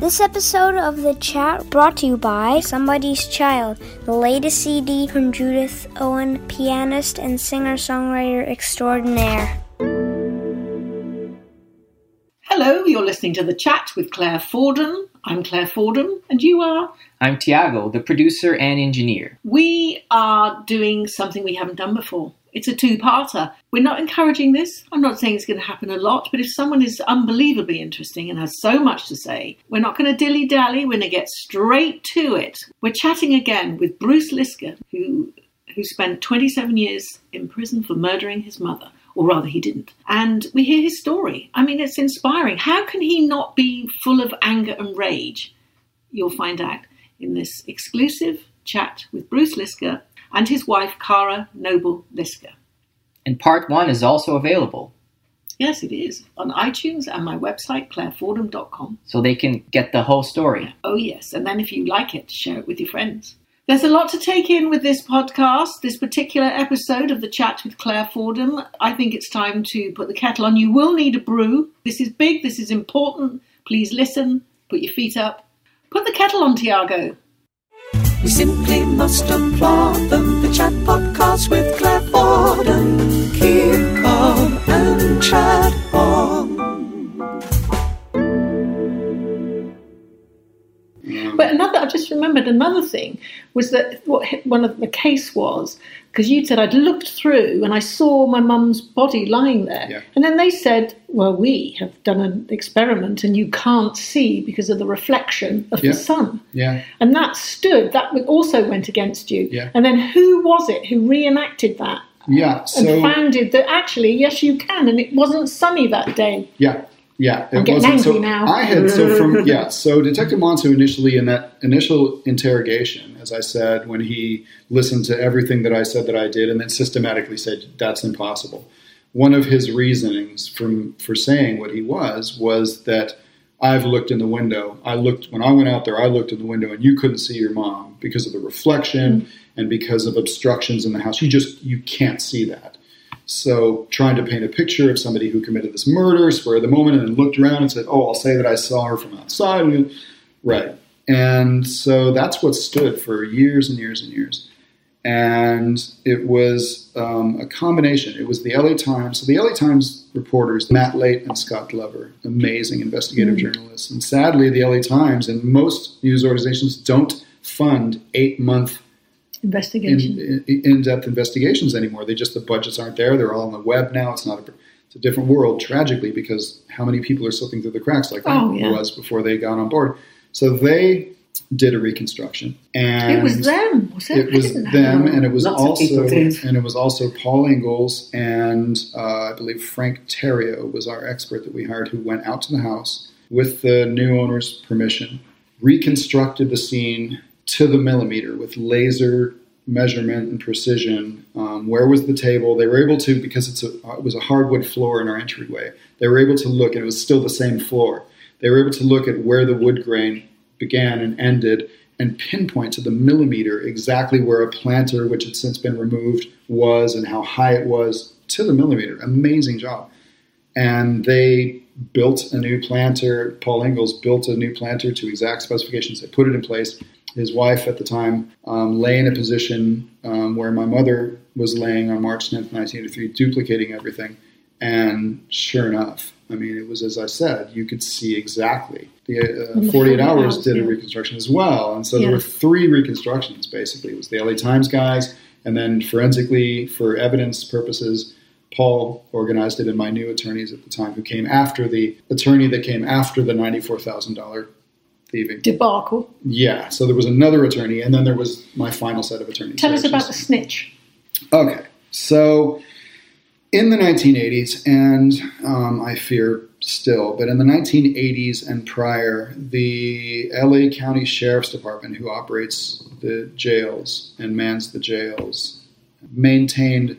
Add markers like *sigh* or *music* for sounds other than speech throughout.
This episode of The Chat brought to you by Somebody's Child, the latest CD from Judith Owen, pianist and singer songwriter extraordinaire. Hello, you're listening to The Chat with Claire Fordham. I'm Claire Fordham, and you are? I'm Tiago, the producer and engineer. We are doing something we haven't done before. It's a two parter. We're not encouraging this. I'm not saying it's going to happen a lot, but if someone is unbelievably interesting and has so much to say, we're not going to dilly dally. We're going to get straight to it. We're chatting again with Bruce Lisker, who, who spent 27 years in prison for murdering his mother. Or rather, he didn't. And we hear his story. I mean, it's inspiring. How can he not be full of anger and rage? You'll find out in this exclusive chat with Bruce Lisker and his wife, Kara Noble Lisker. And part one is also available. Yes, it is on iTunes and my website, clairefordham.com. So they can get the whole story. Oh, yes. And then if you like it, share it with your friends. There's a lot to take in with this podcast, this particular episode of the chat with Claire Fordham. I think it's time to put the kettle on. You will need a brew. This is big, this is important. Please listen, put your feet up. Put the kettle on, Tiago. We simply must applaud them. The chat podcast with Claire Fordham. Keep calm and Another thing was that what one of the case was because you'd said I'd looked through and I saw my mum's body lying there, Yeah. and then they said, "Well, we have done an experiment and you can't see because of the reflection of Yeah. the sun." Yeah. And that stood. That also went against you. Yeah. And then who was it who reenacted that Yeah. and So founded that actually yes you can, and it wasn't sunny that day. yeah. Yeah, I'm getting wasn't- angry so now. I had so from *laughs* yeah. So Detective Monsue initially in that initial interrogation, as I said, when he listened to everything that I said that I did, and then systematically said that's impossible. One of his reasonings from for saying what he was was that I've looked in the window. I looked when I went out there. I looked in the window, and you couldn't see your mom because of the reflection mm-hmm. and because of obstructions in the house. You just you can't see that. So trying to paint a picture of somebody who committed this murder, spur of the moment, and then looked around and said, "Oh, I'll say that I saw her from outside." Right, and so that's what stood for years and years and years. And it was um, a combination. It was the LA Times. So the LA Times reporters, Matt Lait and Scott Glover, amazing investigative journalists. And sadly, the LA Times and most news organizations don't fund eight-month Investigation. In, in, depth investigations anymore. They just the budgets aren't there. They're all on the web now. It's not a it's a different world, tragically, because how many people are slipping through the cracks like that Oh, yeah. was before they got on board. So they did a reconstruction, and it was them, was it? It was them, know. and it was Lots also and it was also Paul Ingels and uh, I believe Frank Terrio was our expert that we hired, who went out to the house with the new owner's permission, reconstructed the scene to the millimeter with laser measurement and precision. Um, where was the table? They were able to because it's a uh, it was a hardwood floor in our entryway. They were able to look, and it was still the same floor. They were able to look at where the wood grain began and ended and pinpoint to the millimeter exactly where a planter, which had since been removed, was and how high it was to the millimeter. Amazing job. And they built a new planter. Paul Ingels built a new planter to exact specifications. They put it in place. His wife at the time um, lay in a position um, where my mother was laying on March 10th, 1983, duplicating everything. And sure enough, I mean, it was as I said, you could see exactly. The uh, 48 48 Hours hours, did a reconstruction as well. And so Yeah. there were three reconstructions basically. It was the LA Times guys, and then forensically, for evidence purposes, Paul organized it, and my new attorneys at the time, who came after the attorney that came after the $94,000 thieving. debacle. Yeah, so there was another attorney, and then there was my final set of attorneys. Tell us about the snitch. Okay, so in the 1980s, and um, I fear still, but in the 1980s and prior, the LA County Sheriff's Department, who operates the jails and mans the jails, maintained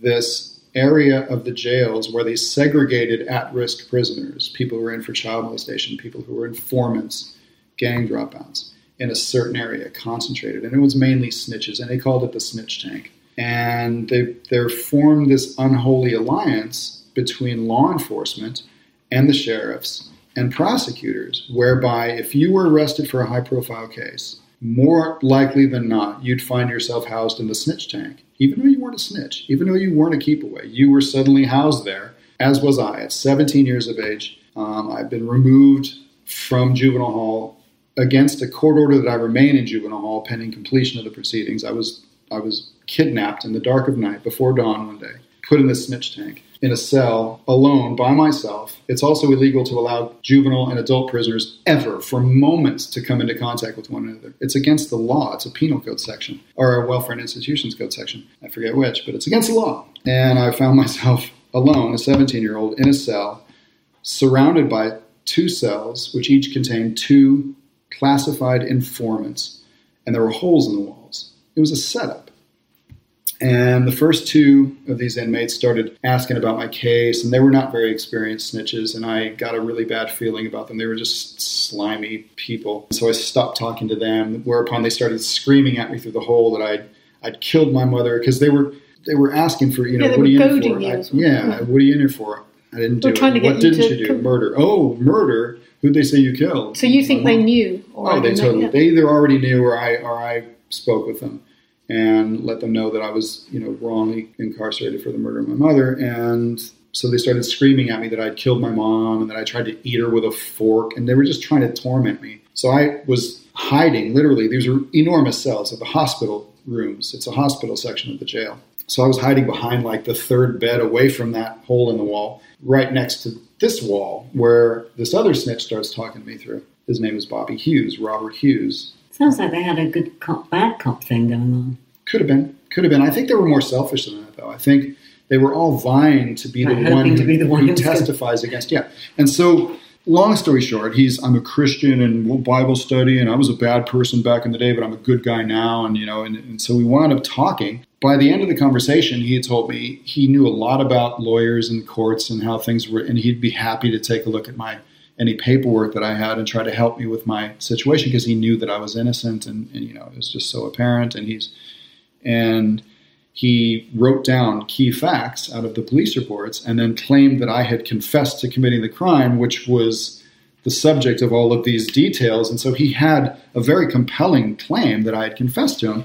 this area of the jails where they segregated at risk prisoners, people who were in for child molestation, people who were informants, gang dropouts, in a certain area, concentrated. And it was mainly snitches, and they called it the snitch tank and they they formed this unholy alliance between law enforcement and the sheriffs and prosecutors, whereby if you were arrested for a high profile case, more likely than not, you'd find yourself housed in the snitch tank. Even though you weren't a snitch, even though you weren't a keep away, you were suddenly housed there, as was I at 17 years of age. Um, I've been removed from juvenile hall against a court order that I remain in juvenile hall pending completion of the proceedings. I was I was kidnapped in the dark of night before dawn one day, put in the snitch tank in a cell alone by myself. It's also illegal to allow juvenile and adult prisoners ever for moments to come into contact with one another. It's against the law. It's a penal code section or a welfare and institutions code section. I forget which, but it's against the law. And I found myself alone, a 17 year old, in a cell surrounded by two cells, which each contained two classified informants, and there were holes in the walls. It was a setup. And the first two of these inmates started asking about my case, and they were not very experienced snitches, and I got a really bad feeling about them. They were just slimy people. So I stopped talking to them, whereupon they started screaming at me through the hole that I'd, I'd killed my mother, because they were, they were asking for, you know, Yeah, what are you in for? you I- yeah, what are you in here for? I didn't do it. what didn't you do? com- murder. Oh, murder. Who'd they say you killed? So you think they mom. knew? Oh, they totally. They either already knew, or I, or I spoke with them and let them know that I was, you know, wrongly incarcerated for the murder of my mother. And so they started screaming at me that I'd killed my mom and that I tried to eat her with a fork, and they were just trying to torment me. So I was hiding. Literally, these are enormous cells at the hospital rooms. It's a hospital section of the jail. So I was hiding behind like the third bed, away from that hole in the wall, right next to this wall where this other snitch starts talking to me through. His name is Bobby Hughes, Robert Hughes. Sounds like they had a good cop, bad cop thing going on. Could have been, could have been. I think they were more selfish than that, though. I think they were all vying to be the one, to be the one who testifies against. Yeah, and so. Long story short, he's I'm a Christian and Bible study, and I was a bad person back in the day, but I'm a good guy now, and you know, and, and so we wound up talking. By the end of the conversation, he had told me he knew a lot about lawyers and courts and how things were, and he'd be happy to take a look at my any paperwork that I had and try to help me with my situation because he knew that I was innocent, and, and you know, it was just so apparent, and he's and he wrote down key facts out of the police reports and then claimed that I had confessed to committing the crime, which was the subject of all of these details. And so he had a very compelling claim that I had confessed to him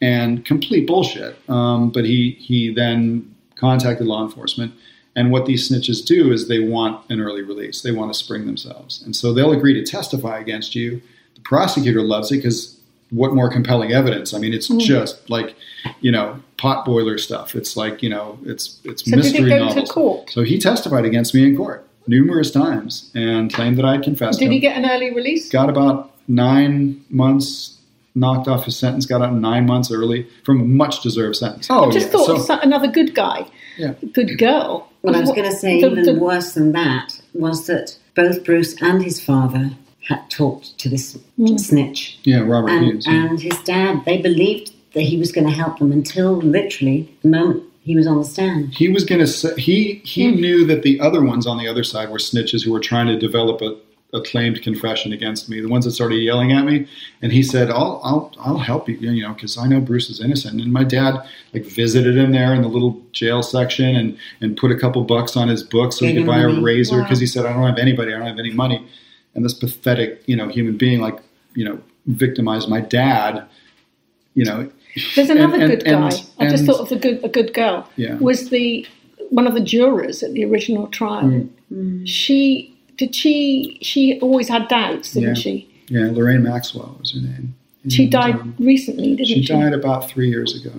and complete bullshit. Um, but he, he then contacted law enforcement. And what these snitches do is they want an early release. They want to spring themselves. And so they'll agree to testify against you. The prosecutor loves it because what more compelling evidence? I mean, it's just like, you know, pot boiler stuff. It's like, you know, it's it's So mystery novels. So he testified against me in court numerous times and claimed that I had confessed. Did to he get an early release? got about nine months knocked off his sentence, got out nine months early from a much deserved sentence. Oh, I just yeah. thought So- of another good guy, Yeah. good girl. Well, I was going to say, The- even the- worse than that was that both Bruce and his father had talked to this Mm. snitch. yeah, Robert And, Hughes. yeah. and his dad, they believed that he was going to help them until literally the moment he was on the stand. he was going to say he he Hmm. knew that the other ones on the other side were snitches who were trying to develop a, a claimed confession against me the ones that started yelling at me and he said i'll i'll i'll help you you know because i know bruce is innocent and my dad like visited him there in the little jail section and and put a couple bucks on his book so he could buy a money. razor Wow. because he said i don't have anybody i don't have any money and this pathetic you know human being like you know victimized my dad you know There's another and- good and- guy. I just and- thought of the good, a good girl. Yeah. Was the one of the jurors at the original trial? Mm. She did she she always had doubts, didn't Yeah. she? yeah lorraine maxwell was her name She died um, recently, didn't she? She died about three years ago.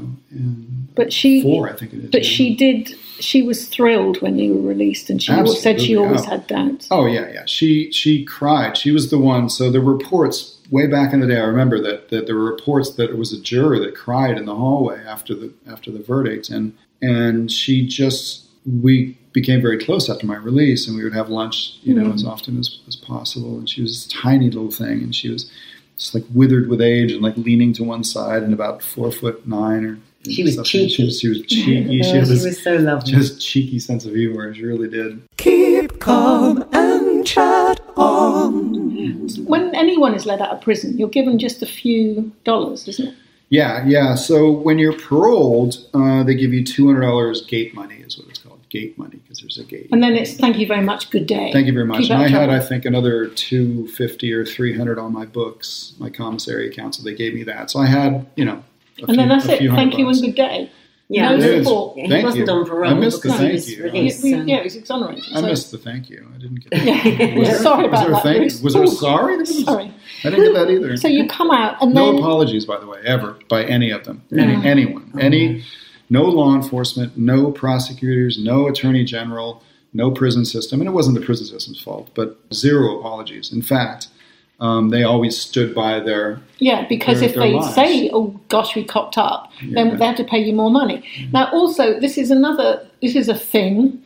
But she four, I think it is. But yeah. she did. She was thrilled when you were released, and she always said she always oh. had doubts. Oh yeah, yeah. She she cried. She was the one. So the reports way back in the day, I remember that that there were reports that it was a juror that cried in the hallway after the after the verdict, and and she just we became very close after my release, and we would have lunch, you know, Mm-hmm. as often as, as possible. And she was this tiny little thing, and she was just like withered with age and like leaning to one side and about four foot nine or. She was something. She cheeky. was, she was cheeky. *laughs* she Oh, had she was so lovely. just cheeky sense of humor. She really did. Keep calm and chat on. When anyone is let out of prison, you're given just a few dollars, isn't it? Yeah, yeah. So when you're paroled, uh, they give you two hundred dollars gate money, is what it's called. Gate money because there's a gate. And then it's thank you very much, good day. Thank you very much. Keep And out I had. I think, another two fifty or three hundred on my books, my commissary account. So they gave me that. So I had, you know, a and then that's a it. Thank hundred you and good day. Yeah, No he It is. support. he Thank wasn't you. on parole I missed the thank you. released. We- so- yeah, he's exonerated. I so- missed the thank you. I didn't get. *laughs* Yeah. Was there- Sorry was about there a that, thank- Was there a sorry? *laughs* Was- Sorry. I didn't get that either. So you come out and no then apologies, by the way, ever by any of them, No. any, anyone, any, oh. No law enforcement, no prosecutors, no attorney general, no prison system, and it wasn't the prison system's fault, but zero apologies. In fact, um, they always stood by their. Yeah, because their- if their they lives. say, "Oh gosh, we copped up," Yeah. Mm-hmm. then they have to pay you more money. Now, also, this is another. This is a thing.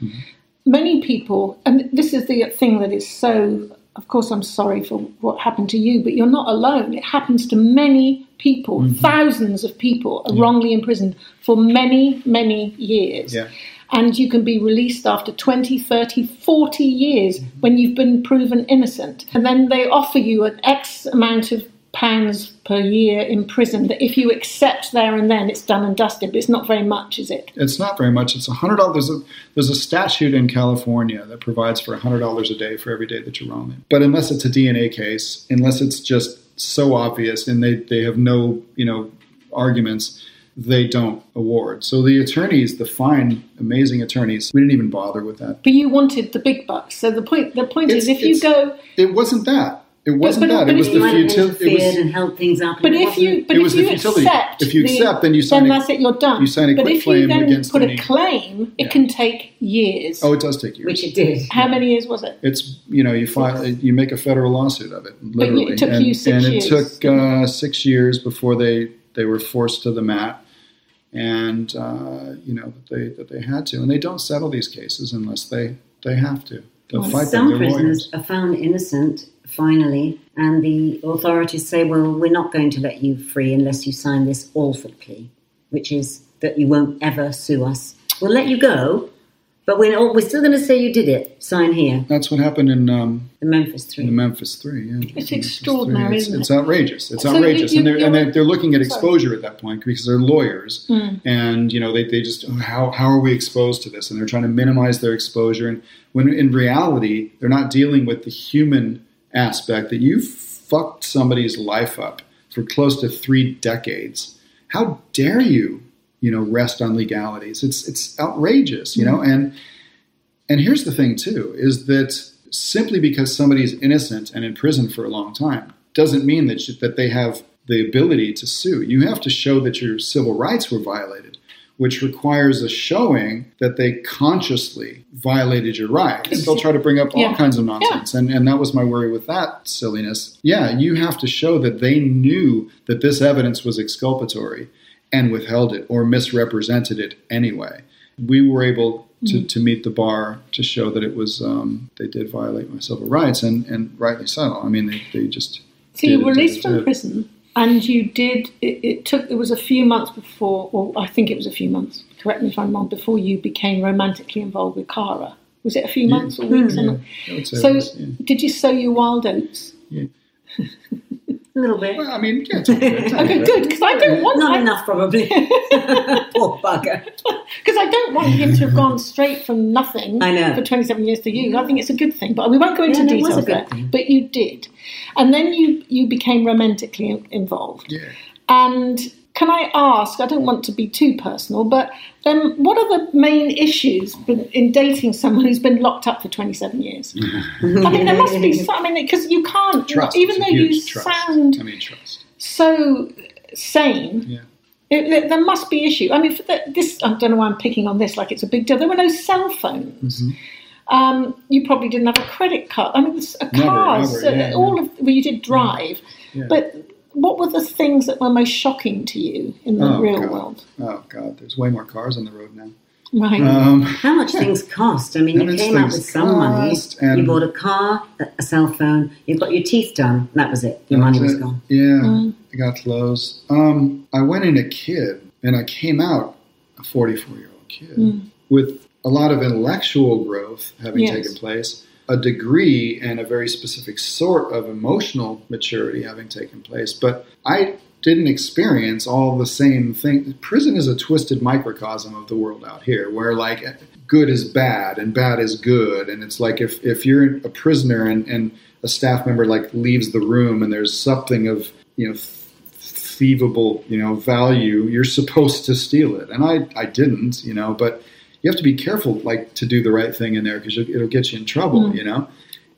Many people, and this is the thing that is so. Of course, I'm sorry for what happened to you, but you're not alone. It happens to many people. Mm-hmm. Thousands of people are wrongly imprisoned for many, many years. Yeah. And you can be released after 20, 30, 40 years when you've been proven innocent. And then they offer you an X amount of pounds per year in prison that if you accept there and then it's done and dusted. But it's not very much, is it? It's not very much. It's a hundred dollars. There's a there's a statute in California that provides for a hundred dollars a day for every day that you're wrong. But unless it's a DNA case, unless it's just so obvious and they, they have no you know arguments, they don't award. So the attorneys, the fine, amazing attorneys, we didn't even bother with that. But you wanted the big bucks. So the point the point is if you go It wasn't that. It wasn't but- that. but It was the you- might have futility. It interfered was, and held things up. but and it if wasn't- you but It if was you the futility. accept If you the- accept, then you sign then a- that's it, you're done. you sign a but quit if you claim then put any- a claim, it Yeah. can take years. oh, it does take years. which it did. How many years was it? It's you know you file you make a federal lawsuit of it literally, it took and, you six and years. it took uh, six years before they they were forced to the mat, and uh, you know that they that they had to, and they don't settle these cases unless they they have to. They'll Well, fight them. Some They're prisoners lawyers. are found innocent finally, and the authorities say, "Well, we're not going to let you free unless you sign this Alford plea, which is that you won't ever sue us. We'll let you go, but we're, we're still going to say you did it. Sign here, That's what happened in um, the Memphis Three. in the Memphis Three. Yeah, It's extraordinary, Three. It's, isn't it? it's outrageous. It's So outrageous, you- and they're and they're, they're looking at Sorry. exposure at that point because they're lawyers, Hmm. and you know they, they just oh, how how are we exposed to this, and they're trying to minimize their exposure, and when in reality they're not dealing with the human aspect that you fucked somebody's life up for close to three decades. How dare you, you know, rest on legalities? It's it's outrageous, you know, mm-hmm. and and here's the thing too is that simply because somebody is innocent and in prison for a long time doesn't mean that that they have the ability to sue. You have to show that your civil rights were violated, which requires a showing that they consciously violated your rights. They'll try to bring up all Yeah. kinds of nonsense, and and that was my worry with that silliness. Yeah, you have to show that they knew that this evidence was exculpatory and withheld it or misrepresented it anyway. We were able to, Mm-hmm. to meet the bar to show that it was um, they did violate my civil rights and, and rightly so. I mean they, they just So you were released from prison, and you did. It, it took. It was a few months before, or I think it was a few months. Correct me if I'm wrong. Before you became romantically involved with Kara, was it a few months or weeks? Hmm. Yeah, I would So, was, yeah. did you sow your wild oats? *laughs* A little bit, Well, I mean, yeah, it's all good, *laughs* it's all Okay, good, because I don't want not I- enough probably. *laughs* Poor bugger. *laughs* Because I don't want him to have gone straight from nothing I know. for 27 years to you. I think it's a good thing, but we won't go into Yeah, no, it was details a good there. thing. But you did. And then you, you became romantically involved. Yeah. And can I ask, I don't want to be too personal, but then what are the main issues in- in dating someone who's been locked up for 27 years? I mean, there must be *laughs* some, I mean, because you can't, Trust. even though you trust. sound I mean, trust. so sane. Yeah. It, there- there must be issue. I mean, for the, this I don't know why I'm picking on this like it's a big deal. There were no cell phones. Um, you probably didn't have a credit card. I mean, a cars, never, yeah, all of well, you did drive, Yeah. but what were the things that were most shocking to you in the Oh, real God. world? Oh God, there's way more cars on the road now. Right. Um, How much things *laughs* cost? I mean, How you came up things with some money. and- You bought a car, a- a cell phone. You got your teeth done. That was it. Your money was it. gone. Yeah, Mm. I got clothes. Um, I went in a kid, and I came out a 44 year old kid Mm. with a lot of intellectual growth having Yes. taken place, a degree and a very specific sort of emotional maturity having taken place. But I didn't experience all the same thing. Prison is a twisted microcosm of the world out here, where like good is bad and bad is good, and it's like if if you're a prisoner and and a staff member like leaves the room and there's something of you know thievable you know value, you're supposed to steal it, and I I didn't, you know, but you have to be careful like to do the right thing in there because it'll get you in trouble, Mm. you know.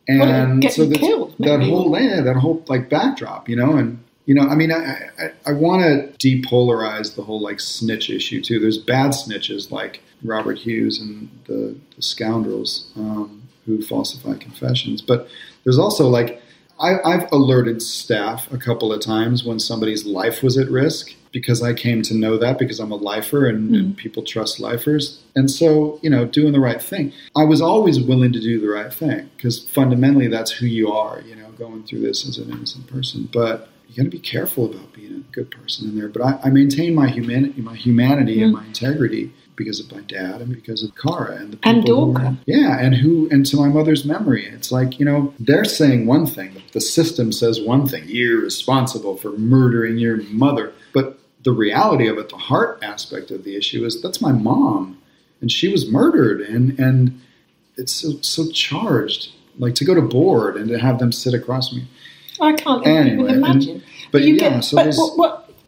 And get so killed, that whole yeah, that whole like backdrop, you know, and you know, I mean, I I, I want to depolarize the whole like snitch issue too. There's bad snitches like Robert Hughes and the, the scoundrels um, who falsify confessions, but there's also like I, I've alerted staff a couple of times when somebody's life was at risk because I came to know that because I'm a lifer and, and mm-hmm. people trust lifers. And so, you know, doing the right thing. I was always willing to do the right thing because fundamentally that's who you are, you know, going through this as an innocent person. But you got to be careful about being a good person in there. But I, I maintain my humanity, my humanity and mm-hmm. my integrity because of my dad and because of Kara and the people And who were- yeah, and who and to my mother's memory, it's like you know they're saying one thing, the system says one thing. You're responsible for murdering your mother, but the reality of it, the heart aspect of the issue is that's my mom, and she was murdered, and and it's so, so charged. Like to go to board and to have them sit across me. I can't Anyway, even imagine. but you yeah, get, so but what,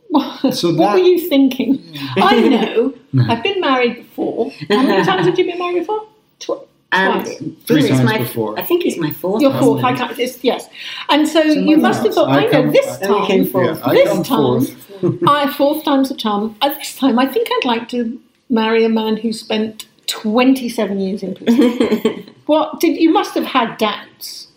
what, what, So what were you thinking? *laughs* I know. I've been married before. How many times have you been married before? Tw- Um, twice. Three times my, before. I think it's my fourth. Your fourth. I husband. can't. It's, yes. And so, So you my must have thought. I I, know come- this I- I came time. Yeah, I This come time, forth. *laughs* I fourth time's a charm. At this time, I think I'd like to marry a man who spent twenty-seven years in prison. *laughs* what did you must have had doubts?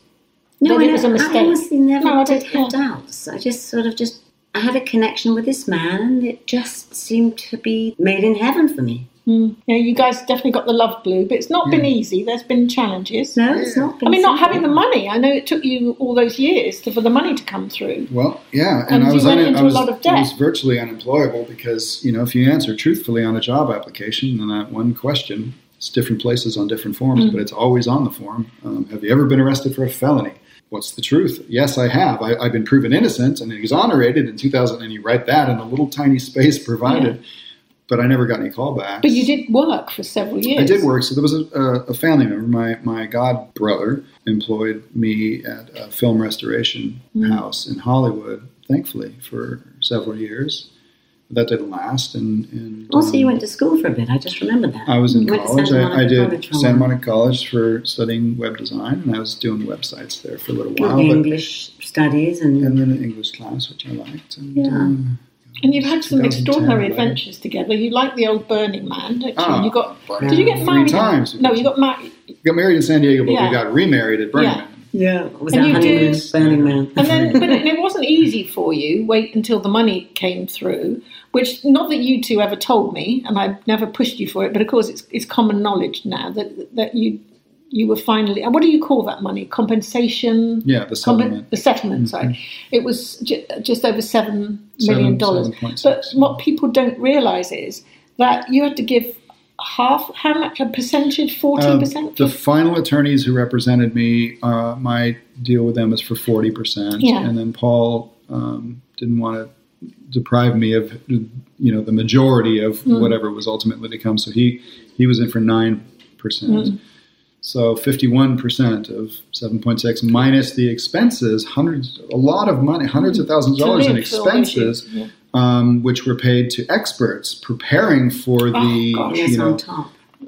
No, I, it was a mistake. I honestly never No, I did have doubts. I just sort of just I had a connection with this man, and it just seemed to be made in heaven for me. Mm. Yeah, you guys definitely got the love glue, but it's not been easy. There's been challenges. No, it's Yeah. not. I mean, not having the money. I know it took you all those years to, for the money to come through. Well, yeah, And and, I was un- into I a was, lot of I was virtually unemployable because you know if you answer truthfully on a job application, then that one question, it's different places on different forms, Mm. but it's always on the form. Um, have you ever been arrested for a felony? What's the truth? Yes, I have. I, I've been proven innocent and exonerated in 2000, and you write that in a little tiny space provided. But I never got any callbacks. But you did work for several years. I did work. So there was a, a, a family member, my, my god brother, employed me at a film restoration Mm. house in Hollywood, thankfully, for several years. But that didn't last. And, and Also, you um, went to school for a bit. I just remembered that. I was in You college. I, I did College Santa. Monica College for studying web design, and I was doing websites there for a little while. the But, English studies and, and then an English class, which I liked. And, Yeah. um, And you've had some extraordinary right? adventures together. You like the old Burning Man, don't you? Ah, you got. right. Did you get Three married? times. No, you got married. got married in San Diego, but Yeah. we got remarried at Burning Yeah. Man. yeah, it was And that you honeymoon, do- Burning Man. And then, but it, it wasn't easy for you. Wait until the money came through, which not that you two ever told me, and I've never pushed you for it. But of course, it's it's common knowledge now that that you you were finally. What do you call that money? Compensation. Yeah, the settlement. the settlement, sorry, it was ju- just over seven million dollars. But what people don't realise is that you had to give half, how much, a percentage, fourteen Um, percent. the final attorneys who represented me, uh, my deal with them is for forty percent, Yeah. and then Paul um, didn't want to deprive me of you know the majority of Mm. whatever was ultimately to come. So he he was in for nine percent. Mm. So fifty-one percent of seven point six minus the expenses, hundreds, a lot of money, hundreds of thousands of dollars in live for all those expenses, yeah. um, which were paid to experts preparing for the gosh. you know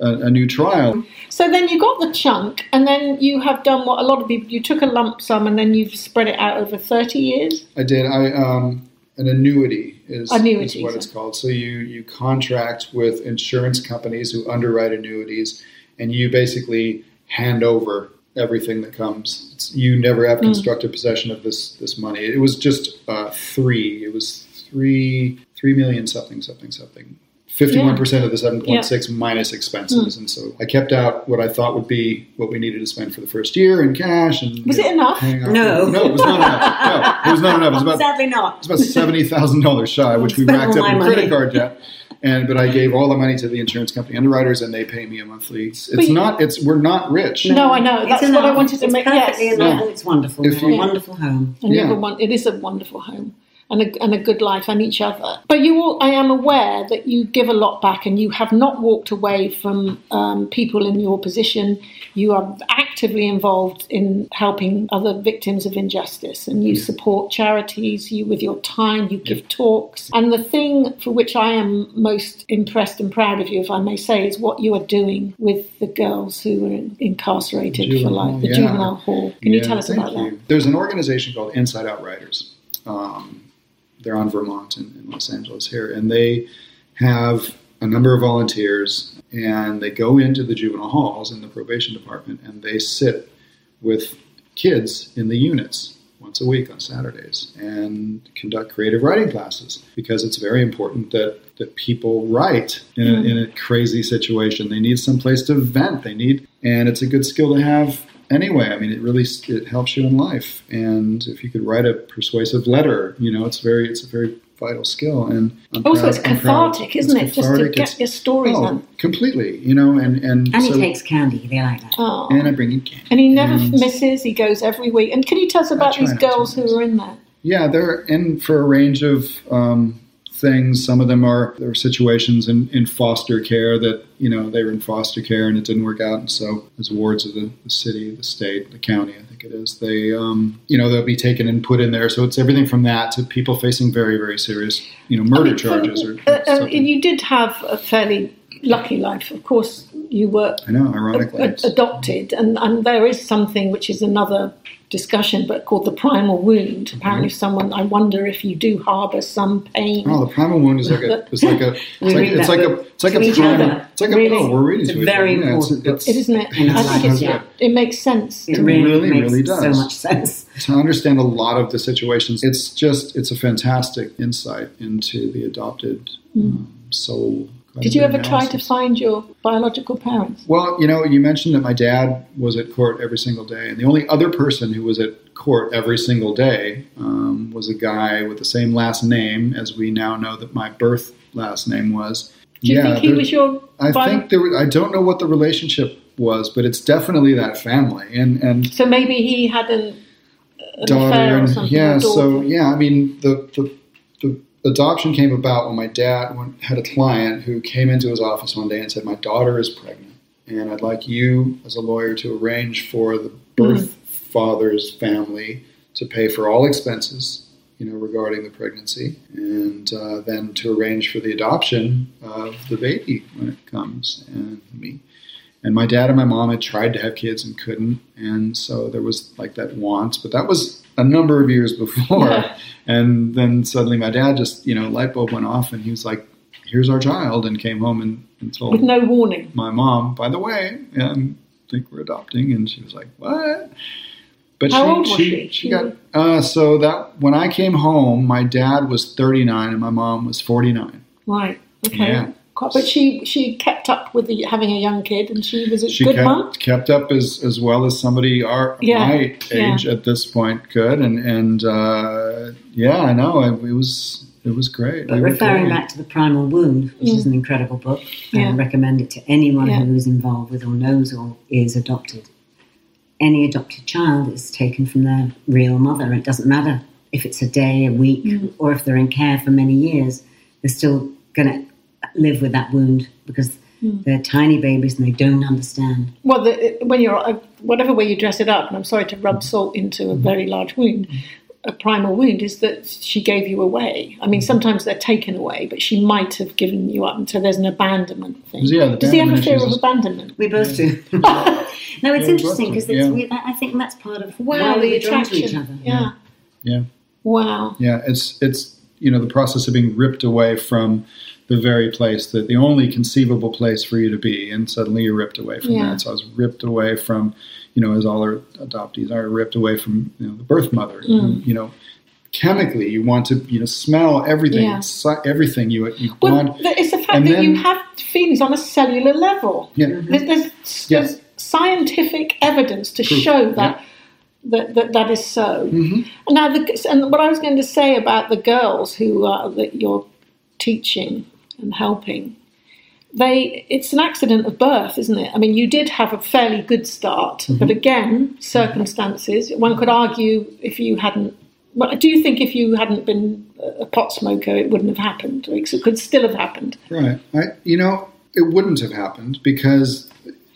a, a new trial. So then you got the chunk, and then you have done what a lot of people. You took a lump sum, and then you've spread it out over thirty years. I did. I um, an annuity is, Annuity, is what so- it's called. So you you contract with insurance companies who underwrite annuities, and you basically hand over everything that comes. It's, you never Hmm. have constructive possession of this this money. It was just uh, three. It was three three million something something something. Fifty-one percent of the seven point six minus Hmm. expenses, and so I kept out what I thought would be what we needed to spend for the first year in cash. And Was it know, enough? No. no, it was not enough. No, it was not enough. It was *laughs* about Sadly not. it's about seventy thousand dollars shy, which *laughs* we racked up in my credit card debt. And but I gave all the money to the insurance company underwriters, and they pay me a monthly. It's, it's you- not. It's we're not rich. No, I know. That's what. I wanted to it's make. Yes, enough. Yeah. It's wonderful. If a you- wonderful home. and Yeah. one, it is a wonderful home. And a, and a good life and each other. But you, all, I am aware that you give a lot back, and you have not walked away from um, people in your position. You are actively involved in helping other victims of injustice, and you support charities. You, with your time, you give talks. And the thing for which I am most impressed and proud of you, if I may say, is what you are doing with the girls who were in, incarcerated for life, the yeah. juvenile hall. Can you tell us about you. that? There's an organization called Inside Out Writers. Um, they're on Vermont in Los Angeles here, and they have a number of volunteers, and they go into the juvenile halls in the probation department, and they sit with kids in the units once a week on Saturdays and conduct creative writing classes because it's very important that, that people write in a, in a crazy situation. They need some place to vent. They need, and it's a good skill to have anyway. I mean, it really it helps you in life. And if you could write a persuasive letter, you know, it's very it's a very vital skill. And I'm Also, proud- it's I'm proud. cathartic, isn't It's it? Just to get your stories oh, on. completely. You know, and and And so, he takes candy. They like that. Oh. and I bring in candy. And he never And- misses. He goes every week. And can you tell us about these girls who are in there? Yeah, they're in for a range of um, things. Some of them are there are situations in, in foster care that you know they were in foster care and it didn't work out, and so as wards of the, the city, the state, the county, I think it is, they um, you know they'll be taken and put in there. So it's everything from that to people facing very very serious you know murder I mean, charges or uh, uh, something. you did have a fairly lucky life. Of course, you were I know, ironically. a- adopted, and, and there is something which is another discussion, but called the primal wound. Apparently, someone. I wonder if you do harbour some pain. Mm-hmm. Oh, the primal wound is like a, *laughs* it's like a, it's like, it's like a, book it's like a each primal, other. it's like a, Really? oh, we're reading It's to a each very other. Yeah, it's- important book. it's- It isn't it? In I think it's, yeah. it makes sense. It to me. really, really, makes really so does. much sense. to understand a lot of the situations. It's just it's a fantastic insight into the adopted um, soul. Did you ever Analysis. try to find your biological parents? Well, you know, you mentioned that my dad was at court every single day, and the only other person who was at court every single day um, was a guy with the same last name as we now know that my birth last name was. Do you think he there- was your? I bio- think there. Was, I don't know what the relationship was, but it's definitely that family, and and So maybe he had an, an daughter and something. yeah so yeah i mean the the adoption came about when my dad had a client who came into his office one day and said my daughter is pregnant and i'd like you as a lawyer to arrange for the birth father's family to pay for all expenses you know regarding the pregnancy and uh, then to arrange for the adoption of the baby when it comes and me. And my dad and my mom had tried to have kids and couldn't and so there was like that want but that was a number of years *laughs* before Yeah. and then suddenly my dad just you know light bulb went off and he was like here's our child and came home and, and told with no warning. my mom by the way um, I think we're adopting and she was like what but How she, old she, she? she She got uh, so that when i came home my dad was 39 and my mom was 49 Right. Okay. Yeah. Quite- But she she kept up with the, having a young kid, and she was a she good kept, mum. kept up as, as well as somebody our Yeah, my yeah. age at this point could and and uh, yeah I know it, it was it was great But We referring back to The Primal Wound, which Mm. is an incredible book, Yeah. I recommend it to anyone Yeah. who is involved with or knows or is adopted. Any adopted child is taken from their real mother. It doesn't matter if it's a day, a week, Mm. or if they're in care for many years. They're still going to live with that wound because Mm. they're tiny babies and they don't understand. Well, the, when you're uh, whatever way you dress it up, and I'm sorry to rub salt into a very large wound. A primal wound is that she gave you away. I mean, sometimes they're taken away, but she might have given you up, and so there's an abandonment thing. Yeah, the Does he have a fear of abandonment? We both do. *laughs* no, it's Yeah, interesting because yeah. I I think that's part of Wow, why the we're to each attraction. other. Yeah. Yeah. Wow. Yeah, it's it's you know the process of being ripped away from the very place that the only conceivable place for you to be, and suddenly you're ripped away from Yeah. that. So I was ripped away from, you know, as all our adoptees are ripped away from you know the birth mother. Mm. You know, chemically you want to you know smell everything, Yeah. everything you you Well, want. it's the fact and that then- you have feelings on a cellular level. Yeah. There's, there's, Yeah. there's scientific evidence to Proof, show yeah. that, that, that that is so. Mhm. Now, the, and what I was going to say about the girls who uh, that you're teaching and helping, they it's an accident of birth, isn't it? I mean, you did have a fairly good start, Mm-hmm. but again, circumstances. One could argue if you hadn't But do you think if you hadn't been a pot smoker, it wouldn't have happened? Or it could still have happened? Right. I, you know, it wouldn't have happened because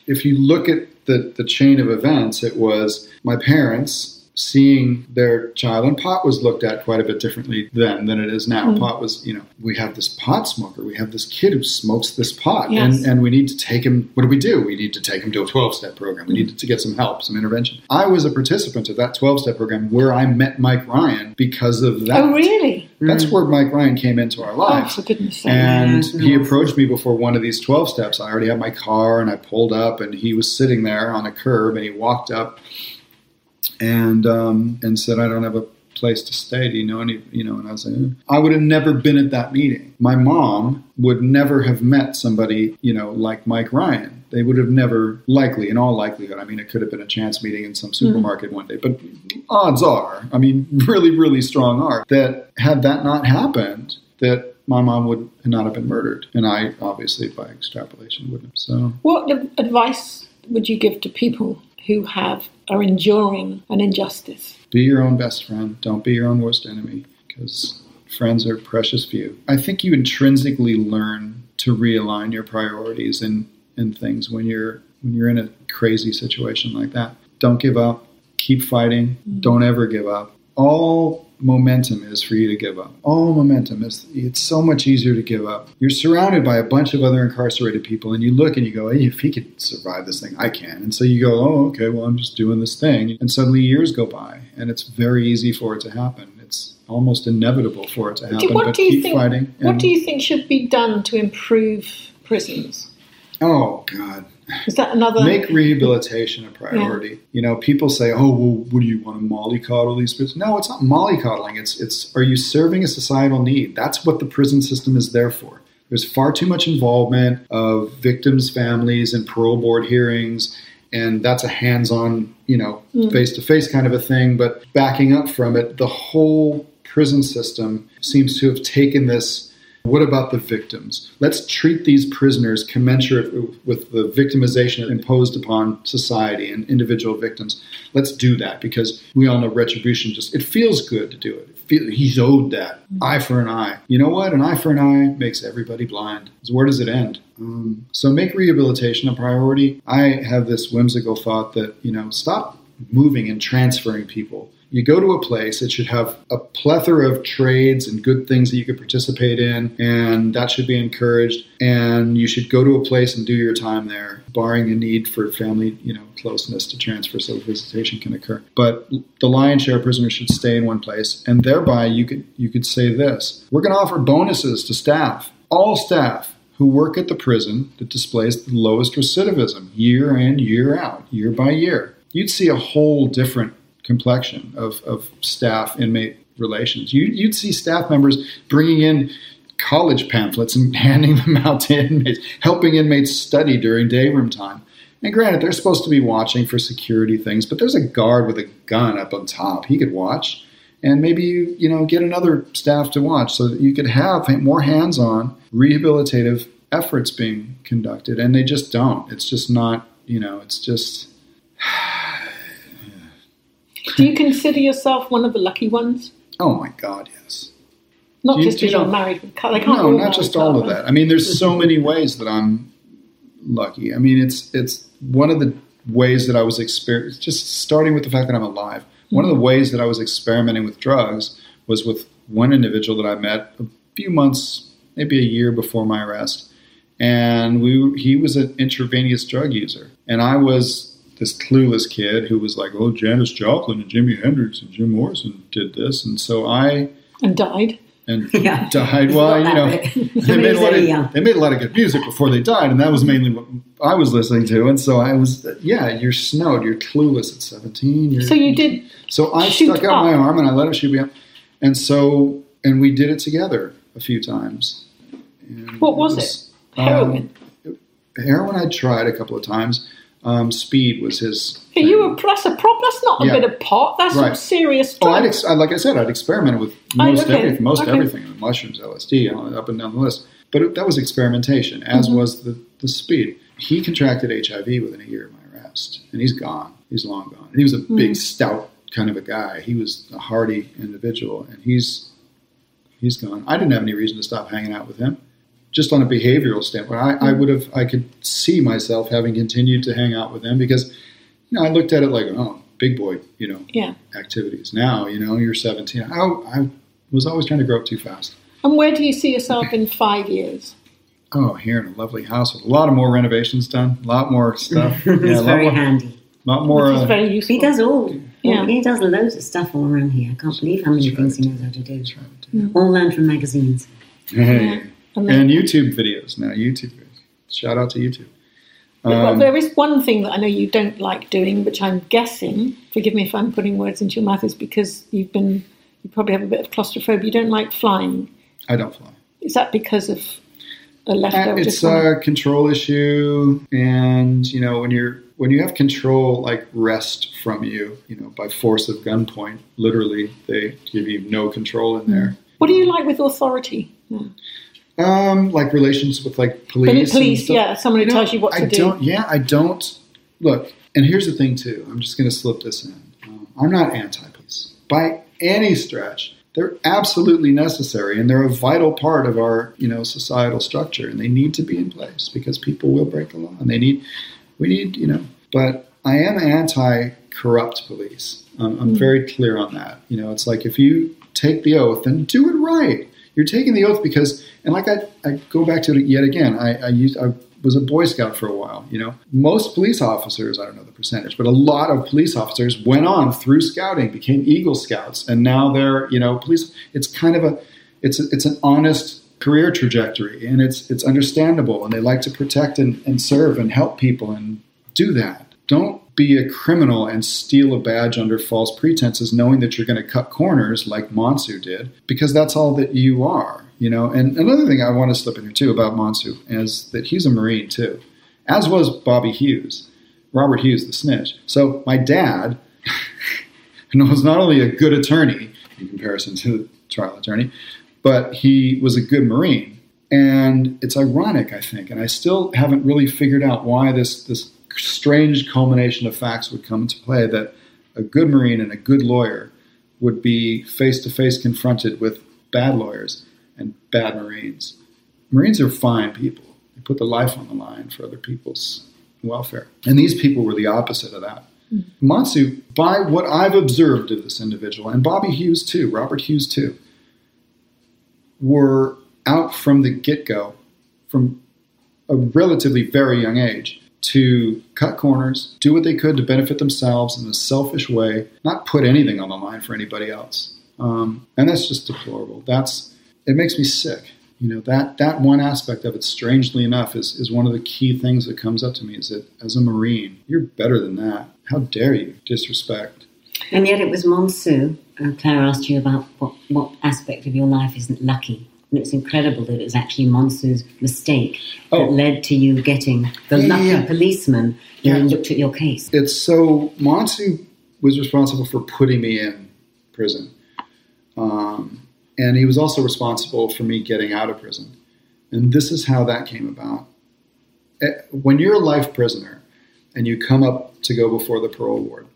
if you look at the, the chain of events, it was my parents seeing their child, and pot was looked at quite a bit differently then than it is now. Mm. Pot was, you know, we have this pot smoker, we have this kid who smokes this pot, Yes. and, and we need to take him. What do we do? We need to take him to a 12 step program. We need to get some help, some intervention. I was a participant of that 12 step program where I met Mike Ryan because of that. Oh, really? That's where Mike Ryan came into our Oh, lives. for goodness sake. And Yeah, he approached me before one of these 12 steps. I already had my car and I pulled up and he was sitting there on a curb and he walked up and um, and said, I don't have a place to stay. Do you know any, you know, and I was like, "Eh." I would have never been at that meeting. My mom would never have met somebody, you know, like Mike Ryan. They would have never, likely, in all likelihood, I mean, it could have been a chance meeting in some supermarket one day, but odds are, I mean, *laughs* really, really strong are, that had that not happened, that my mom would not have been murdered. And I, obviously, by extrapolation, wouldn't have. So, What advice would you give to people who have are enduring an injustice? be your own best friend. Don't be your own worst enemy because friends are precious few. I think you intrinsically learn to realign your priorities and, and things when you're when you're in a crazy situation like that. Don't give up. Keep fighting. Mm-hmm. Don't ever give up. All momentum is for you to give up. All momentum is it's so much easier to give up. You're surrounded by a bunch of other incarcerated people and you look and you go, hey, if he could survive this thing, I can. And so you go, oh, okay, well, I'm just doing this thing. And suddenly years go by and it's very easy for it to happen. It's almost inevitable for it to happen. What but do you keep think? fighting. What do you think should be done to improve prisons? Oh God. Is that another? Make rehabilitation a priority. You know, people say, "Oh, well, what do you want to mollycoddle these prisoners?" No, it's not mollycoddling. It's it's are you serving a societal need? That's what the prison system is there for. There's far too much involvement of victims' families and parole board hearings, and that's a hands-on, you know, hmm. face-to-face kind of a thing. But backing up from it, the whole prison system seems to have taken this what about the victims? Let's treat these prisoners commensurate with the victimization imposed upon society and individual victims. Let's do that because we all know retribution just, it feels good to do it. it feel, he's owed that. Eye for an eye. You know what? An eye for an eye makes everybody blind. Where does it end? Um, so make rehabilitation a priority. I have this whimsical thought that, you know, stop moving and transferring people. You go to a place, it should have a plethora of trades and good things that you could participate in, and that should be encouraged. And you should go to a place and do your time there, barring a need for family, you know, closeness to transfer so visitation can occur. But the lion's share of prisoners should stay in one place, and thereby you could you could say this: We're going to offer bonuses to staff, all staff who work at the prison that displays the lowest recidivism year in, year out, year by year. You'd see a whole different complexion of, of staff inmate relations. You, you'd see staff members bringing in college pamphlets and *laughs* handing them out to inmates, helping inmates study during day room time. And granted, they're supposed to be watching for security things, but there's a guard with a gun up on top. He could watch. And maybe you, you know, get another staff to watch so that you could have more hands-on rehabilitative efforts being conducted. And they just don't. It's just not, you know, it's just *sighs* Do you consider yourself one of the lucky ones? oh my God, yes. Not you- just do you you're know- married. They can't no, not just all of other. that. I mean, there's so many ways that I'm lucky. I mean, it's it's one of the ways that I was exper- just starting with the fact that I'm alive. One of the mm-hmm. ways that I was experimenting with drugs was with one individual that I met a few months, maybe a year before my arrest, and we he was an intravenous drug user, and I was this clueless kid who was like, "Oh, Janis Joplin and Jimi Hendrix and Jim Morrison did this," and so I And died. and *laughs* Yeah. died. Well, you know, they *laughs* made, a lot of, they made a lot of good music before they died, and that was mainly what I was listening to. And so I was, yeah, you're snowed, you're clueless at 17. You're, So you did. So I shoot stuck out my arm and I let him shoot me up, and so and we did it together a few times. And What was it? Heroin. Um, heroin I tried a couple of times. Um, speed was his. You were that's a prop. That's not a Yeah. bit of pot. That's some serious Oh, drugs. I'd ex- I- like I said, I'd experimented with Oh, most okay. everything, most Okay. everything, mushrooms, LSD, up and down the list. But it, that was experimentation, as Mm-hmm. was the, the speed. He contracted HIV within a year of my arrest, and he's gone. He's long gone. And he was a Mm. big, stout, kind of a guy. He was a hardy individual, and he's he's gone. I didn't have any reason to stop hanging out with him. Just on a behavioral standpoint, I, I would have I could see myself having continued to hang out with them because you know I looked at it like oh big boy you know Yeah. activities. Now you know you're 17. I, I was always trying to grow up too fast. And where do you see yourself in five years? Oh, here in a lovely house with a lot of more renovations done, a lot more *laughs* stuff. it's yeah, a lot very more, handy. lot more. Which is uh, very useful. He does all. Yeah. He does loads of stuff all around here. I can't believe how many things he knows how to do. that's. All learned from magazines. Hey. And then- And YouTube videos now. YouTube videos. Shout out to YouTube. Well, Um, there is one thing that I know you don't like doing, which I'm guessing, forgive me if I'm putting words into your mouth, is because you've been, you probably have a bit of claustrophobia. You don't like flying. I don't fly. Is that because of a Uh, leftover? it's a control issue, and you know when you're when you have control like wrest from you, you know by force of gunpoint, literally they give you no control in there. what do you like with authority? Yeah. Um, like relations with like police. And police, yeah, someone who You know, tells you what to I do. Don't, yeah, I don't. Look, and here's the thing too. I'm just going to slip this in. Um, I'm not anti-police by any stretch. They're absolutely necessary, and they're a vital part of our, you know, societal structure, and they need to be in place because people will break the law, and they need, we need, you know. But I am anti-corrupt police. Um, I'm very clear on that. You know, it's like if you take the oath, then do it right. You're taking the oath because, and like I, I go back to it yet again. I, I used, I was a Boy Scout for a while. You know, most police officers, I don't know the percentage, but a lot of police officers went on through scouting, became Eagle Scouts, and now they're, you know, police. It's kind of a, it's a, it's an honest career trajectory, and it's it's understandable, and they like to protect and, and serve and help people and do that. Don't be a criminal and steal a badge under false pretenses, knowing that you're going to cut corners like Monsue did, because that's all that you are. You know. And another thing I want to slip in here too about Monsue is that he's a Marine too, as was Bobby Hughes, Robert Hughes, the snitch. So my dad *laughs* was not only a good attorney in comparison to the trial attorney, but he was a good Marine. And it's ironic, I think, and I still haven't really figured out why this this strange culmination of facts would come into play that a good Marine and a good lawyer would be face to face confronted with bad lawyers and bad Marines. Marines are fine people. They put their life on the line for other people's welfare. And these people were the opposite of that. Hmm. Monsue, by what I've observed of this individual, and Bobby Hughes too, Robert Hughes too, were out from the get go, from a relatively very young age, to cut corners, do what they could to benefit themselves in a selfish way, not put anything on the line for anybody else. Um, and that's just deplorable. That's it makes me sick. You know that that one aspect of it, strangely enough, is is one of the key things that comes up to me. Is that as a Marine, you're better than that. How dare you disrespect? And yet it was Monsue. Uh, Claire asked you about what, what aspect of your life isn't lucky. And it's incredible that it was actually Monsue's mistake Oh. that led to you getting the Yeah, lucky yeah. policeman who Yeah. looked at your case. It's so Monsue was responsible for putting me in prison, um, and he was also responsible for me getting out of prison. And this is how that came about. Eh, When you're a life prisoner and you come up to go before the parole board,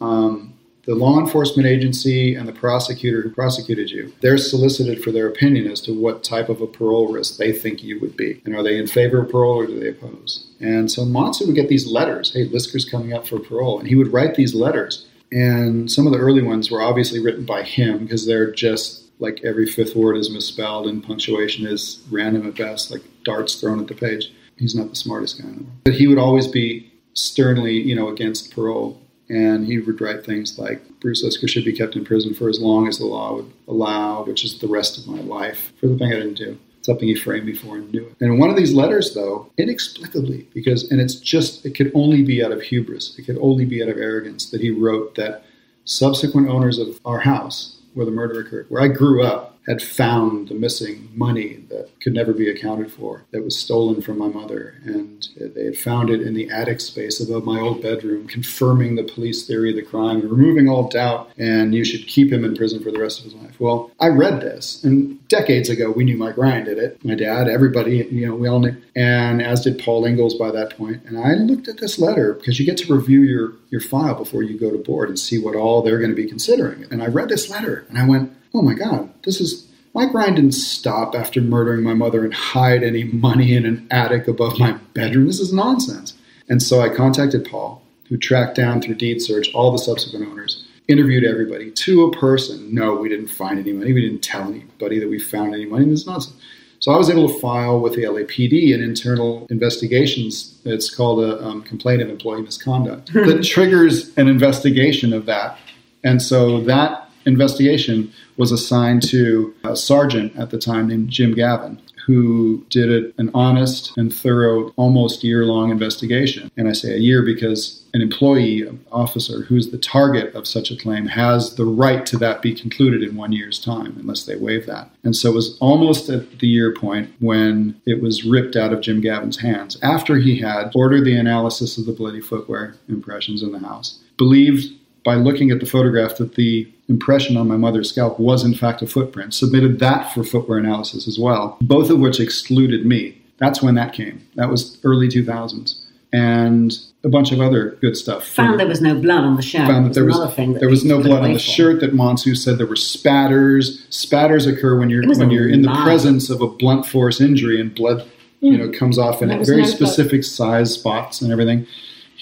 um, the law enforcement agency and the prosecutor who prosecuted you, they're solicited for their opinion as to what type of a parole risk they think you would be. And are they in favor of parole or do they oppose? And so Monsue would get these letters hey, Lisker's coming up for parole. And he would write these letters. And some of the early ones were obviously written by him because they're just like every fifth word is misspelled and punctuation is random at best, like darts thrown at the page. He's not the smartest guy in the world. But he would always be sternly, you know, against parole. And he would write things like Bruce Lisker should be kept in prison for as long as the law would allow, which is the rest of my life, for the thing I didn't do. Something he framed me for and knew it. And one of these letters, though, inexplicably, because, and it's just, it could only be out of hubris, it could only be out of arrogance that he wrote that subsequent owners of our house where the murder occurred, where I grew up, had found the missing money that could never be accounted for that was stolen from my mother. And they had found it in the attic space above my old bedroom, confirming the police theory of the crime, removing all doubt, and you should keep him in prison for the rest of his life. Well, I read this, and decades ago, we knew Mike Ryan did it. My dad, everybody, you know, we all knew. And as did Paul Ingels by that point. And I looked at this letter because you get to review your, your file before you go to board and see what all they're going to be considering. And I read this letter and I went, oh my God, this is Mike Ryan didn't stop after murdering my mother and hide any money in an attic above my bedroom. This is nonsense. And so I contacted Paul, who tracked down through deed search all the subsequent owners, interviewed everybody to a person. No, we didn't find any money. We didn't tell anybody that we found any money. This is nonsense. So I was able to file with the LAPD an internal investigations. It's called a um, complaint of employee misconduct *laughs* that triggers an investigation of that. And so that investigation was assigned to a sergeant at the time named Jim Gavin, who did an honest and thorough, almost year long investigation. And I say a year because an employee, officer who's the target of such a claim, has the right to that be concluded in one year's time, unless they waive that. And so it was almost at the year point when it was ripped out of Jim Gavin's hands after he had ordered the analysis of the bloody footwear impressions in the house, believed by looking at the photograph that the impression on my mother's scalp was in fact a footprint, submitted that for footwear analysis as well, both of which excluded me. That's when that came. That was early 2000s. And a bunch of other good stuff. Found there was no blood on the shirt. Found that there was, another thing that there was no blood on the for. shirt. That Monsue said there were spatters. Spatters occur when you're when you're in the presence of a blunt force injury and blood, you hmm. know, comes off in very no blood. specific size spots and everything.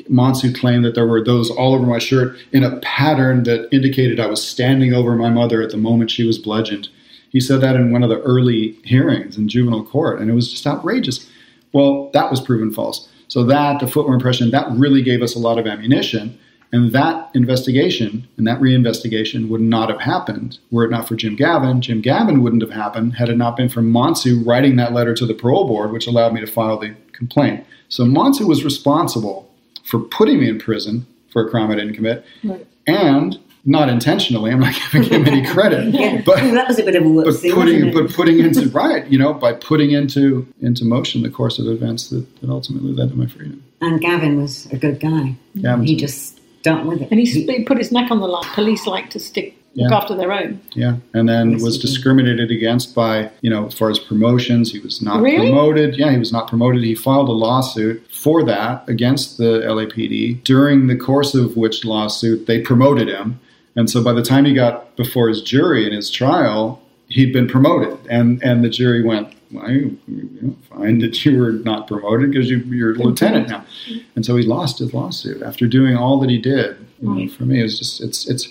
Monsue claimed that there were those all over my shirt in a pattern that indicated I was standing over my mother at the moment she was bludgeoned. He said that in one of the early hearings in juvenile court, and it was just outrageous. Well, that was proven false. So that, the footwear impression, that really gave us a lot of ammunition. And that investigation and that reinvestigation would not have happened were it not for Jim Gavin. Jim Gavin wouldn't have happened had it not been for Monsue writing that letter to the parole board, which allowed me to file the complaint. So Monsue was responsible for putting me in prison for a crime I didn't commit, Right. and not intentionally. I'm not giving him any credit, *laughs* Yeah, but Ooh, that was a bit of a but putting but putting into right, you know, by putting into into motion the course of events that, that ultimately led to my freedom. and Gavin was a good guy. Gavin's he a- just stuck with it. And he, he put his neck on the line. Police like to stick look Yeah. after their own. Yeah, and then Yes, was discriminated against by you know as far as promotions. He was not Really? promoted. Yeah, he was not promoted. He filed a lawsuit for that against the LAPD. During the course of which lawsuit, they promoted him, and so by the time he got before his jury in his trial, he'd been promoted, and and the jury went. Well, you know, find that you were not promoted because you, you're a lieutenant now, and so he lost his lawsuit after doing all that he did. You know, for me, it's just it's it's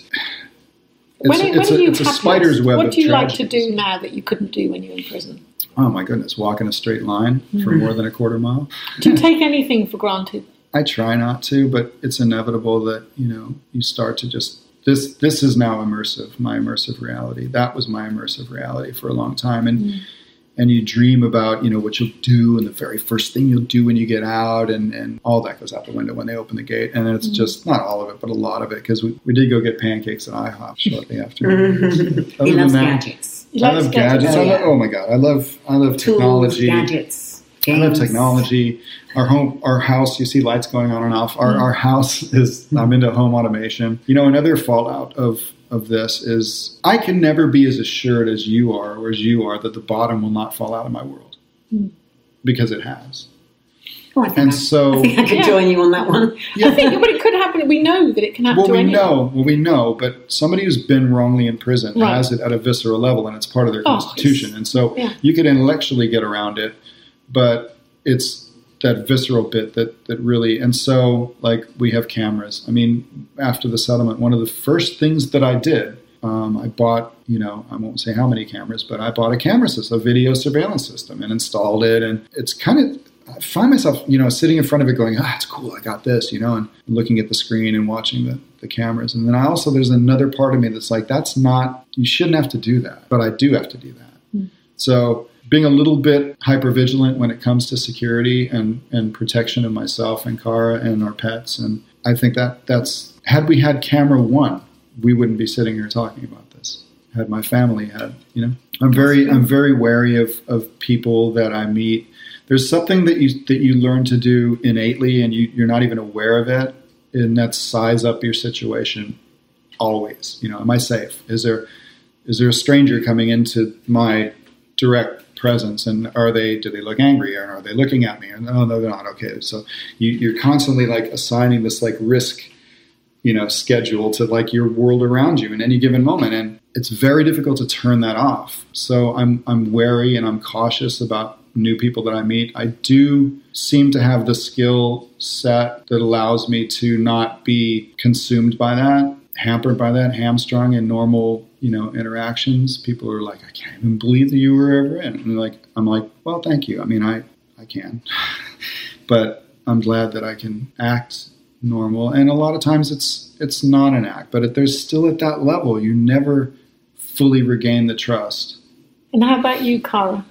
When, it's, when it's are a, you it's a spider's web What do you like to do now that you couldn't do when you were in prison? Oh my goodness, walk in a straight line for more than a quarter mile. Do you take anything for granted? I try not to, but it's inevitable that you know you start to just this. This is now immersive, my immersive reality. That was my immersive reality for a long time, and mm. and you dream about you know what you'll do, and the very first thing you'll do when you get out, and and all that goes out the window when they open the gate, and it's mm. just not all of it, but a lot of it because we, we did go get pancakes at IHOP shortly after. *laughs* he loves than that, gadgets. You I love gadgets? gadgets. I love, oh my god, I love I love Tools, technology. gadgets, I love technology. Our home, our house. You see lights going on and off. Our, Mm. our house is. I'm into home automation. You know, another fallout of of this is I can never be as assured as you are or as you are that the bottom will not fall out of my world Mm. because it has. Oh, I think, And I, so, I think I could Yeah. join you on that one. I think, but it could happen. We know that it can happen well, to we anyone. know. Well, we know. But somebody who's been wrongly in prison Right. has it at a visceral level, and it's part of their Oh, constitution. And so, yeah. you could intellectually get around it, but it's that visceral bit that that really and so like we have cameras i mean after the settlement one of the first things that i did um, i bought you know i won't say how many cameras but i bought a camera system a video surveillance system and installed it and it's kind of I find myself, you know, sitting in front of it going, ah, it's cool, I got this, you know, and looking at the screen and watching the, the cameras. And then I also, there's another part of me that's like, that's not, you shouldn't have to do that, but I do have to do that. So being a little bit hyper vigilant when it comes to security and, and protection of myself and Kara and our pets. And I think that that's, had we had camera one, we wouldn't be sitting here talking about this. Had my family had, you know, I'm very I'm very wary of, of people that I meet. There's something that you that you learn to do innately and you, you're not even aware of it, and that size up your situation always. You know, am I safe? Is there is there a stranger coming into my direct presence? And are they do they look angry or are they looking at me? And oh no they're not. Okay. So you, you're constantly like assigning this like risk you know schedule to like your world around you in any given moment. And it's very difficult to turn that off. So i'm i'm wary and i'm cautious about new people that i meet i do seem to have the skill set that allows me to not be consumed by that hampered by that hamstrung in normal you know interactions. People are like i can't even believe that you were ever in. And like i'm like well thank you. I mean i i can. *laughs* But i'm glad that i can act normal. And a lot of times it's it's not an act but there's still at that level you never fully regain the trust. And how about you, Kara?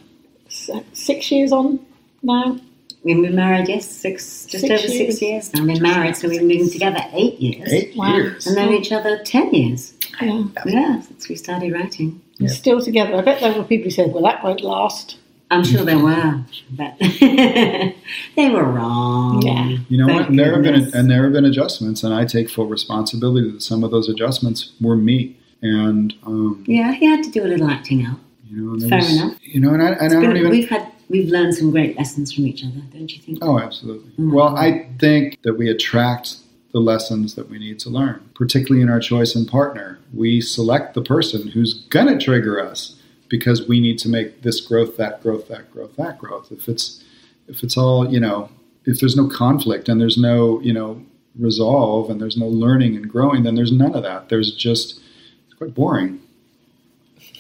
S- Six years on now? We've been married, yes, six, just Six over six years. years now. We've been married, so we've been living together eight years. eight Wow. years And known each other ten years. Yeah. Yeah, since we started writing. And still together. I bet there were people who said, well, that won't last. I'm sure there were, but *laughs* they were wrong. Yeah. you know Thank what and there have been and there have been adjustments and i take full responsibility that some of those adjustments were me and um, Yeah, he had to do a little acting out. You know Fair was- enough. you know and i, and I don't even we've had we've learned some great lessons from each other, don't you think? Oh, absolutely. Mm. Well, I think that we attract the lessons that we need to learn, particularly in our choice in partner. We select the person who's going to trigger us because we need to make this growth, that growth, that growth, that growth. If it's if it's all, you know, if there's no conflict and there's no, you know, resolve and there's no learning and growing, then there's none of that. There's just it's quite boring.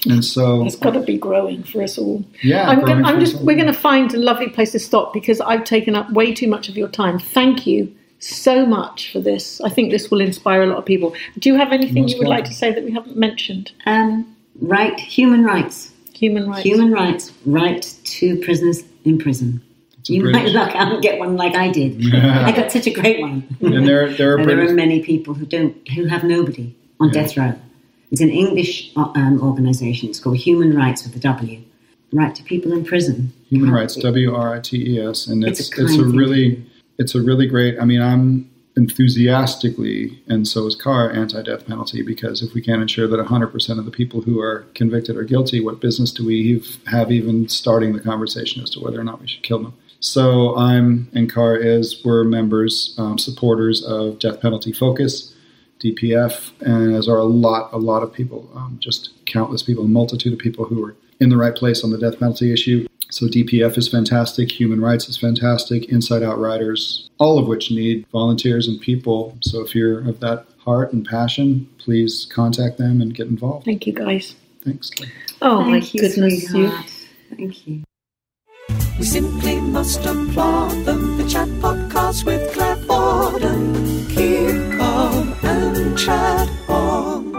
And so, It's got to be growing for us all. yeah, I'm, gonna, I'm just we're going to find a lovely place to stop because I've taken up way too much of your time. Thank you so much for this. I think this will inspire a lot of people. Do you have anything Most you would like to say that we haven't mentioned? Um, right, human rights. Human Writes. Human Writes, write to prisoners in prison. a You might luck out and get one like I did. *laughs* I got such a great one. and there, there are And there are many people who don't, who have nobody on Yeah. death row. It's an English uh, um, organisation. It's called Human Writes with a W. Write to people in prison. Human Writes, W R I T E S, and It's it's a it's a really it's a really great. I mean, I'm enthusiastically, and so is Carr, anti-death penalty because if we can't ensure that 100% of the people who are convicted are guilty, what business do we have even starting the conversation as to whether or not we should kill them? So I'm and Carr is we're members, um, supporters of Death Penalty Focus. DPF, and as are a lot, a lot of people, um, just countless people, a multitude of people who are in the right place on the death penalty issue. So DPF is fantastic, Human Writes is fantastic, InsideOUT Writers, all of which need volunteers and people. So if you're of that heart and passion, please contact them and get involved. Thank you, guys. Thanks. Oh Thank my you, goodness, you. sweetheart. Thank you. We simply must applaud them. The chat podcast with Claire Fordham. Keep calm and chat on.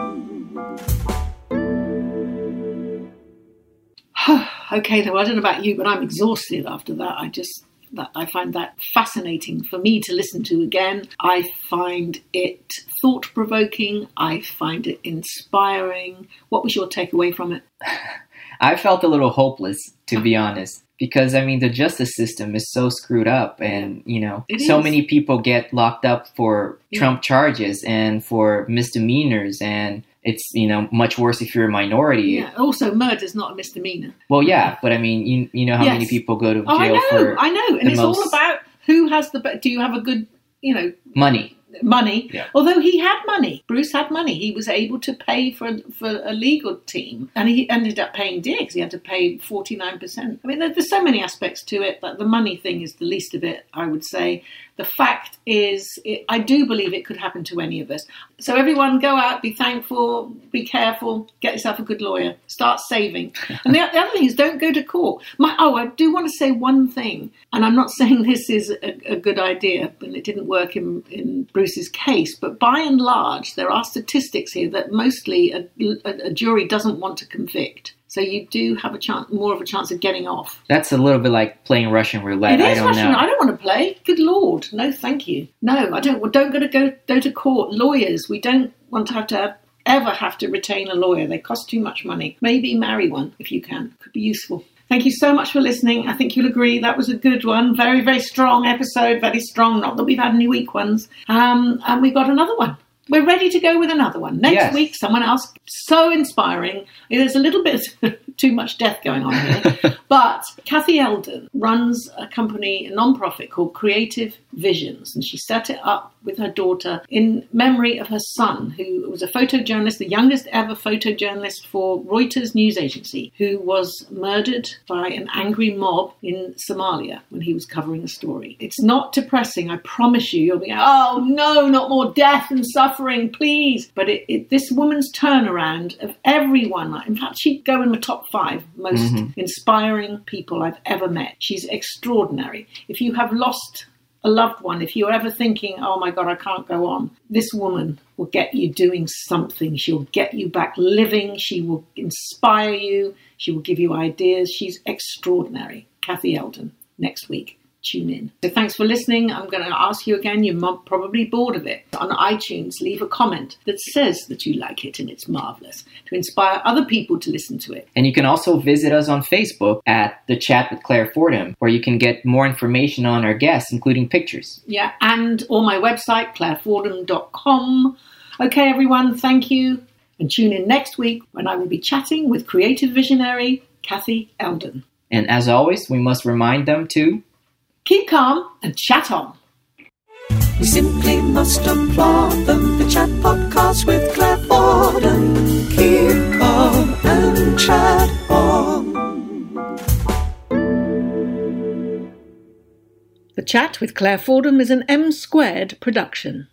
*sighs* okay, though I don't know about you, but I'm exhausted after that. I just that I find that fascinating for me to listen to again. I find it thought provoking. I find it inspiring. What was your takeaway from it? *sighs* I felt a little hopeless, to be honest, because I mean the justice system is so screwed up, and you know, It so is. many people get locked up for Yeah. Trump charges and for misdemeanors, and it's you know much worse if you're a minority. Yeah. Also, murder's not a misdemeanor. Well, yeah, but I mean, you you know how many people go to Oh, I jail know, for I know, and it's all about who has the. Do you have a good, you know, money. Money. Yeah. Although he had money, Bruce had money. He was able to pay for for a legal team, and he ended up paying dear because he had to pay forty nine percent. I mean, there, there's so many aspects to it, but the money thing is the least of it. I would say. The fact is, it, I do believe it could happen to any of us. So everyone, go out, be thankful, be careful, get yourself a good lawyer, start saving. *laughs* And the, the other thing is, don't go to court. My, oh, I do want to say one thing, and I'm not *laughs* saying this is a, a good idea, and it didn't work in, in Bruce's case, but by and large, there are statistics here that mostly a, a, a jury doesn't want to convict. So you do have a chance, more of a chance of getting off. That's a little bit like playing Russian roulette. It is I don't Russian. know. I don't want to play. Good lord, no, thank you. No, I don't. Well, don't go to go go to court. Lawyers, we don't want to have to have ever have to retain a lawyer. They cost too much money. Maybe marry one if you can. Could be useful. Thank you so much for listening. I think you'll agree that was a good one. Very, very strong episode. Very strong. Not that we've had any weak ones. Um, and we got another one. We're ready to go with another one. Next Yes. week, someone else so inspiring. There's a little bit too much death going on here. *laughs* but Kathy Eldon runs a company, a non-profit called Creative Visions, and she set it up with her daughter in memory of her son, who was a photojournalist, the youngest ever photojournalist for Reuters news agency, who was murdered by an angry mob in Somalia when he was covering a story. It's not depressing, I promise you. You'll be, oh no, not more death and suffering, please. But it, it, this woman's turnaround of everyone, in fact, she'd go in the top five most mm-hmm. inspiring people I've ever met. She's extraordinary. If you have lost a loved one, if you're ever thinking, oh my God, I can't go on, this woman will get you doing something. She'll get you back living. She will inspire you. She will give you ideas. She's extraordinary. Kathy Eldon, next week. Tune in. So thanks for listening. I'm going to ask you again. You're probably bored of it. On iTunes, leave a comment that says that you like it and it's marvelous to inspire other people to listen to it. And you can also visit us on Facebook at The Chat with Claire Fordham, where you can get more information on our guests, including pictures. Yeah, and on my website, clairefordham.com. Okay, everyone, thank you. And tune in next week when I will be chatting with creative visionary Kathy Eldon. And as always, we must remind them to Keep calm and chat on. We simply must applaud them. The chat podcast with Claire Fordham. Keep calm and chat on. The Chat with Claire Fordham is an M squared production.